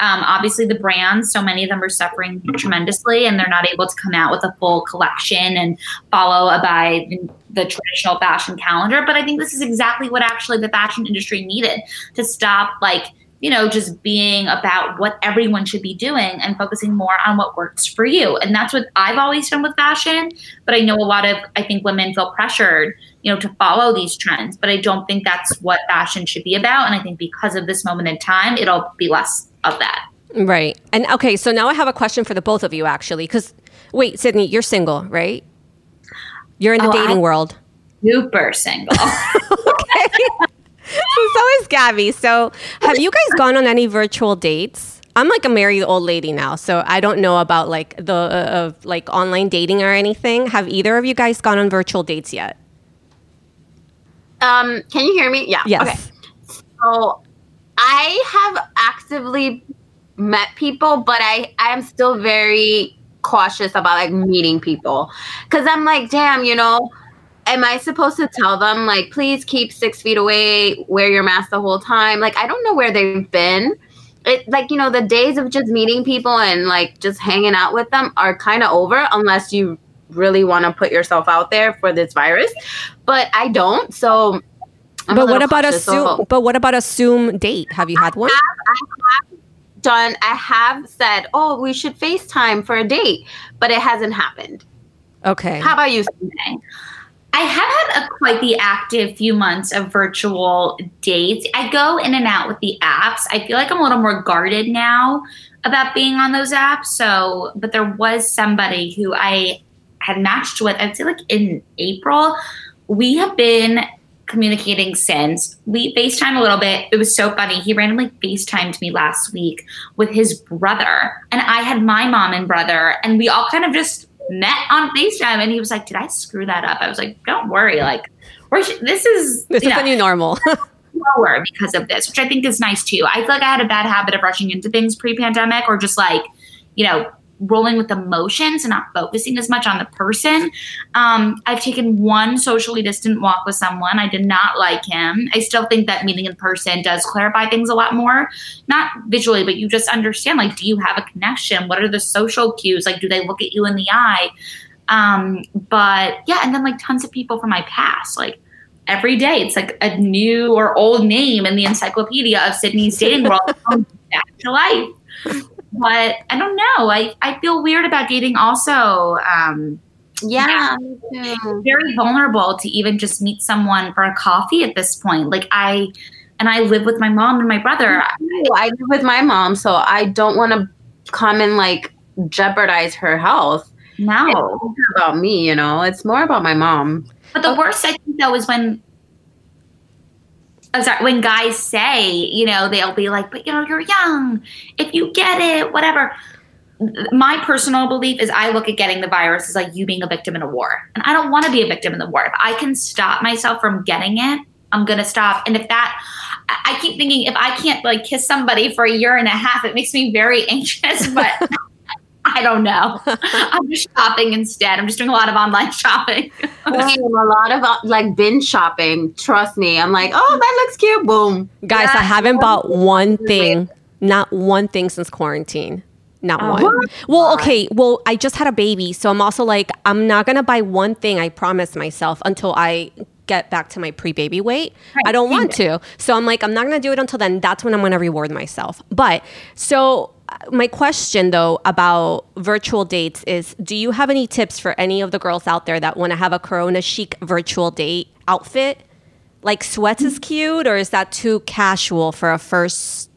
S5: Um, obviously, the brands, so many of them are suffering tremendously and they're not able to come out with a full collection and follow by the traditional fashion calendar. But I think this is exactly what actually the fashion industry needed to stop, like, you know, just being about what everyone should be doing and focusing more on what works for you. And that's what I've always done with fashion. But I know a lot of, I think women feel pressured, you know, to follow these trends. But I don't think that's what fashion should be about. And I think because of this moment in time, it'll be less of that.
S3: Right. And okay, so now I have a question for the both of you actually. Because, wait, Sydney, you're single, right? You're in the oh, dating I, world.
S5: Super single.
S3: okay. so is Gabby. So have you guys gone on any virtual dates? I'm like a married old lady now, so I don't know about like the uh, of like online dating or anything. Have either of you guys gone on virtual dates yet?
S4: Um, can you hear me? Yeah.
S3: Yes.
S4: Okay. So I have actively met people, but I I am still very cautious about like meeting people because I'm like, damn, you know, am I supposed to tell them like, please keep six feet away, wear your mask the whole time? Like, I don't know where they've been. It like you know the days of just meeting people and like just hanging out with them are kind of over unless you really want to put yourself out there for this virus. But I don't, so.
S3: I'm but what about a Zoom? But what about a Zoom date? Have you had one?
S4: I have, I have done i have said oh we should facetime for a date but it hasn't happened
S3: okay
S4: how about you
S5: I have had a, quite the active few months of virtual dates. I go in and out with the apps. I feel like I'm a little more guarded now about being on those apps. So, but there was somebody who I had matched with, I'd say like in April. We have been communicating since. We FaceTime a little bit. It was so funny. He randomly FaceTimed me last week with his brother, and I had my mom and brother, and we all kind of just met on FaceTime. And he was like, Did I screw that up? I was like, Don't worry. Like, we're, this is
S3: this is know, the new normal.
S5: lower because of this, which I think is nice too. I feel like I had a bad habit of rushing into things pre pandemic or just like, you know, rolling with emotions and not focusing as much on the person. Um, I've taken one socially distant walk with someone. I did not like him. I still think that meeting in person does clarify things a lot more, not visually, but you just understand like, do you have a connection? What are the social cues? Like, do they look at you in the eye? Um, but yeah, and then like tons of people from my past, like every day it's like a new or old name in the encyclopedia of Sydney's dating world back to life but I don't know. I, I feel weird about dating also. Um,
S4: yeah,
S5: yeah very vulnerable to even just meet someone for a coffee at this point. Like I, and I live with my mom and my brother.
S4: I live with my mom, so I don't want to come and like jeopardize her health.
S5: No,
S4: it's about me, you know. It's more about my mom.
S5: But the worst I think though is when I'm sorry, when guys say, you know, they'll be like, but you know, you're young. If you get it, whatever. My personal belief is I look at getting the virus as like you being a victim in a war. And I don't want to be a victim in the war. If I can stop myself from getting it, I'm going to stop. And if that, I keep thinking if I can't like kiss somebody for a year and a half, it makes me very anxious. But I I don't know. I'm just shopping instead. I'm just doing a lot of online shopping.
S4: Same, a lot of uh, like binge shopping. Trust me. I'm like, oh, that looks cute. Boom.
S3: Guys, I haven't bought one thing, not one thing since quarantine. Not
S4: Oh,
S3: one.
S4: what?
S3: Well, okay. Well, I just had a baby, so I'm also like, I'm not gonna buy one thing. I promised myself until I get back to my pre-baby weight. I don't want to. So I'm like, I'm not gonna do it until then. That's when I'm gonna reward myself. But so uh, my question though about virtual dates is do you have any tips for any of the girls out there that want to have a corona chic virtual date outfit like sweats is cute or is that too casual for a first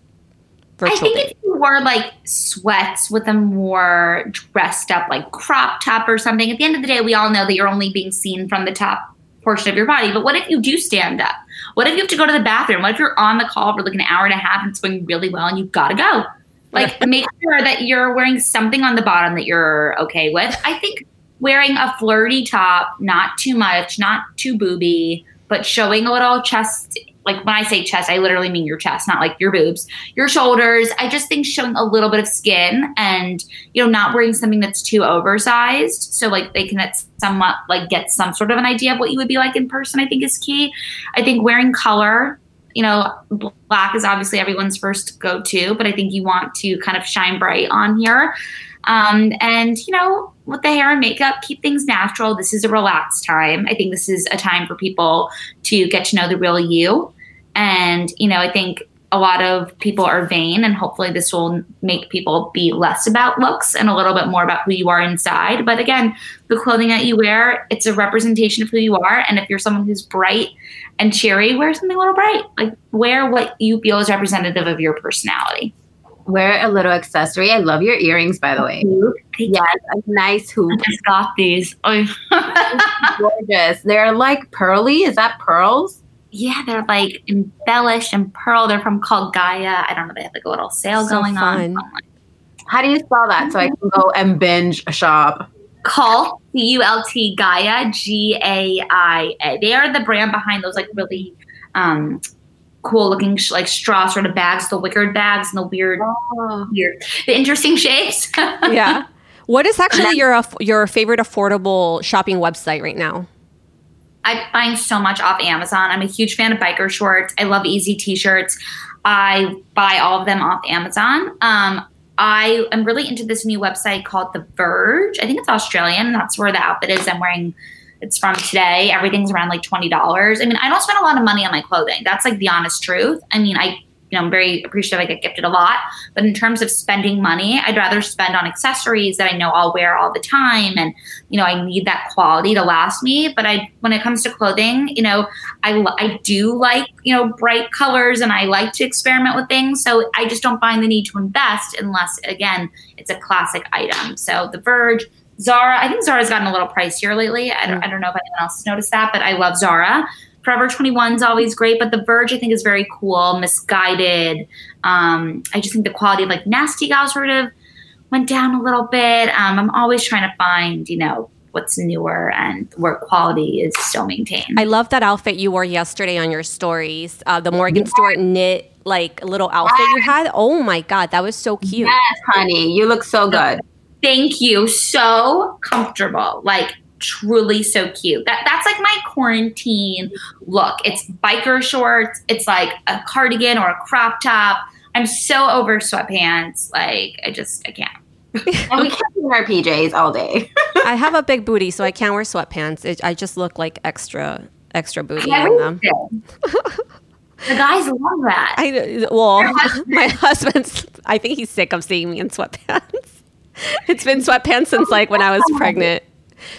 S3: virtual
S5: I think
S3: date
S5: if you wore like sweats with a more dressed up like crop top or something, at the end of the day, we all know that you're only being seen from the top portion of your body. But what if you do stand up? What if you have to go to the bathroom? What if you're on the call for like an hour and a half and it's going really well and you've got to go? Like make sure that you're wearing something on the bottom that you're okay with. I think wearing a flirty top, not too much, not too booby, but showing a little chest. Like when I say chest, I literally mean your chest, not like your boobs, your shoulders. I just think showing a little bit of skin and you know not wearing something that's too oversized, so like they can at somewhat like get some sort of an idea of what you would be like in person. I think is key. I think wearing color you know, black is obviously everyone's first go to, but I think you want to kind of shine bright on here. Um, and, you know, with the hair and makeup, keep things natural. This is a relaxed time. I think this is a time for people to get to know the real you. And, you know, I think a lot of people are vain, and hopefully, this will make people be less about looks and a little bit more about who you are inside. But again, the clothing that you wear, it's a representation of who you are. And if you're someone who's bright and cheery, wear something a little bright. Like, wear what you feel is representative of your personality.
S4: Wear a little accessory. I love your earrings, by the way. Yes, a nice hoop.
S5: I just got these. Oh,
S4: Gorgeous. They're like pearly. Is that pearls?
S5: Yeah, they're like embellished and pearl. They're from Cult Gaia. I don't know. They have like a little sale
S3: So
S5: going
S3: fun.
S5: on.
S4: How do you spell that so I can go and binge shop?
S5: Cult, C U L T Gaia, G A I A. They are the brand behind those like really um, cool looking sh- like straw sort of bags, the wickered bags and the weird,
S4: Oh.
S5: weird, the interesting shapes.
S3: yeah what is actually your your favorite affordable shopping website right now
S5: I find so much off Amazon. I'm a huge fan of biker shorts. I love easy t-shirts. I buy all of them off Amazon. Um, I am really into this new website called The Verge. I think it's Australian. That's where the outfit is I'm wearing. It's from today. Everything's around like twenty dollars. I mean, I don't spend a lot of money on my clothing. That's like the honest truth. I mean, I you know I'm very appreciative. I get gifted a lot, but in terms of spending money, I'd rather spend on accessories that I know I'll wear all the time, and you know I need that quality to last me. But I when it comes to clothing, you know I, I do like you know bright colors, and I like to experiment with things. So I just don't find the need to invest unless again it's a classic item. So The Verge. Zara, I think Zara's gotten a little pricier lately. I don't, I don't know if anyone else has noticed that, but I love Zara. Forever 21 is always great, but The Verge I think is very cool, Missguided. Um, I just think the quality of like Nasty Gal sort of went down a little bit. Um, I'm always trying to find, you know, what's newer and where quality is still maintained.
S3: i love that outfit you wore yesterday on your stories uh, the morgan stewart knit like little outfit you had oh my god that was so cute
S4: Yes, honey. You look so good.
S5: Thank you. So comfortable. Like truly so cute. That that's like my quarantine look. It's biker shorts, it's like a cardigan or a crop top. I'm so over sweatpants. Like I just I can't.
S4: And we can't wear PJs all day.
S3: I have a big booty, so I can't wear sweatpants. It, I just look like extra, extra booty in them.
S5: Everything. the guys love that.
S3: I well, my husband's. I think he's sick of seeing me in sweatpants. It's been sweatpants since like when I was pregnant.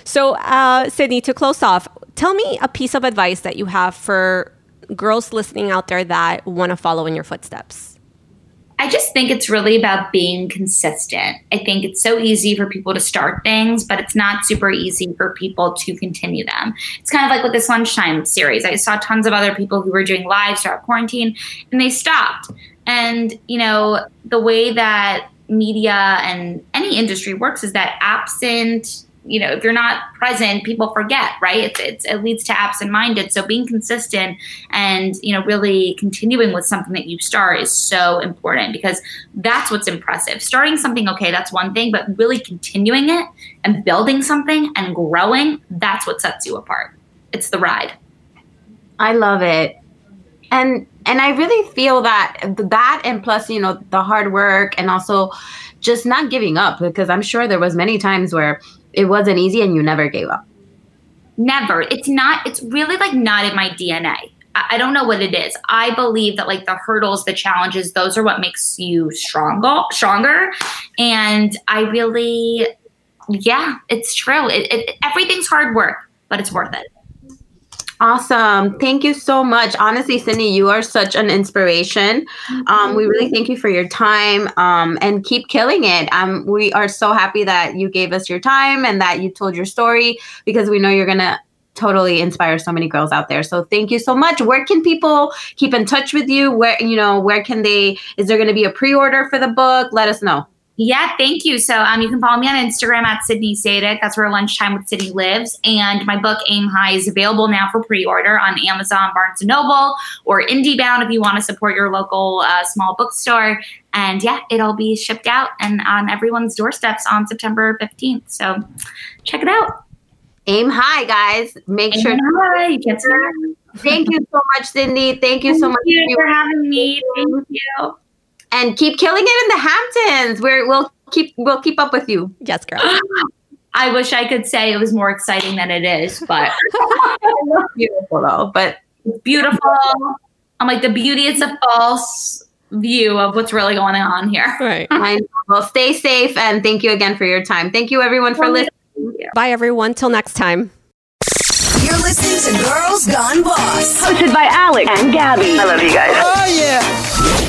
S3: So, uh, Sydney, to close off, tell me a piece of advice that you have for girls listening out there that want to follow in your footsteps.
S5: I just think it's really about being consistent. I think it's so easy for people to start things, but it's not super easy for people to continue them. It's kind of like with this lunchtime series. I saw tons of other people who were doing lives throughout quarantine and they stopped. And, you know, the way that media and any industry works is that absent you know, if you're not present, people forget, right? It's, it's it leads to absent-minded. So being consistent and you know really continuing with something that you start is so important because that's what's impressive. Starting something, okay, that's one thing, but really continuing it and building something and growing, that's what sets you apart. It's the ride.
S4: I love it. And and I really feel that that and plus, you know, the hard work and also just not giving up because I'm sure there was many times where it wasn't easy and you never gave up.
S5: Never. It's not, it's really like not in my DNA. I don't know what it is. I believe that like the hurdles, the challenges, those are what makes you stronger, stronger. And I really, yeah, it's true. It, it, everything's hard work, but it's worth it.
S4: Awesome. Thank you so much. Honestly, Sydney, you are such an inspiration. Um, we really thank you for your time um, and keep killing it. Um, we are so happy that you gave us your time and that you told your story because we know you're going to totally inspire so many girls out there. So thank you so much. Where can people keep in touch with you? Where, you know, where can they, is there going to be a pre order for the book? Let us know.
S5: Yeah, thank you. So um, you can follow me on Instagram at Sydney Sadick. That's where Lunchtime with Sydney lives. And my book, Aim High, is available now for pre-order on Amazon, Barnes & Noble, or IndieBound if you want to support your local uh, small bookstore. And yeah, it'll be shipped out and on everyone's doorsteps on September 15th. So check it out.
S4: Aim high, guys. Make
S5: Aim
S4: sure.
S5: high.
S4: Thank you so much, Sydney. Thank you so much
S5: you for having me. Thank you.
S4: And keep killing it in the Hamptons. Where we'll keep we'll keep up with you.
S3: Yes, girl.
S5: I wish I could say it was more exciting than it is, but
S4: Beautiful though, but
S5: it's beautiful. I'm like the beauty is a false view of what's really going on here.
S3: Right.
S4: I know. Well, stay safe and thank you again for your time. Thank you everyone for listening.
S3: Bye, everyone. Till next time.
S2: You're listening to Girls Gone Boss.
S1: Hosted by Alex and Gabby.
S6: I love you guys.
S7: Oh, yeah.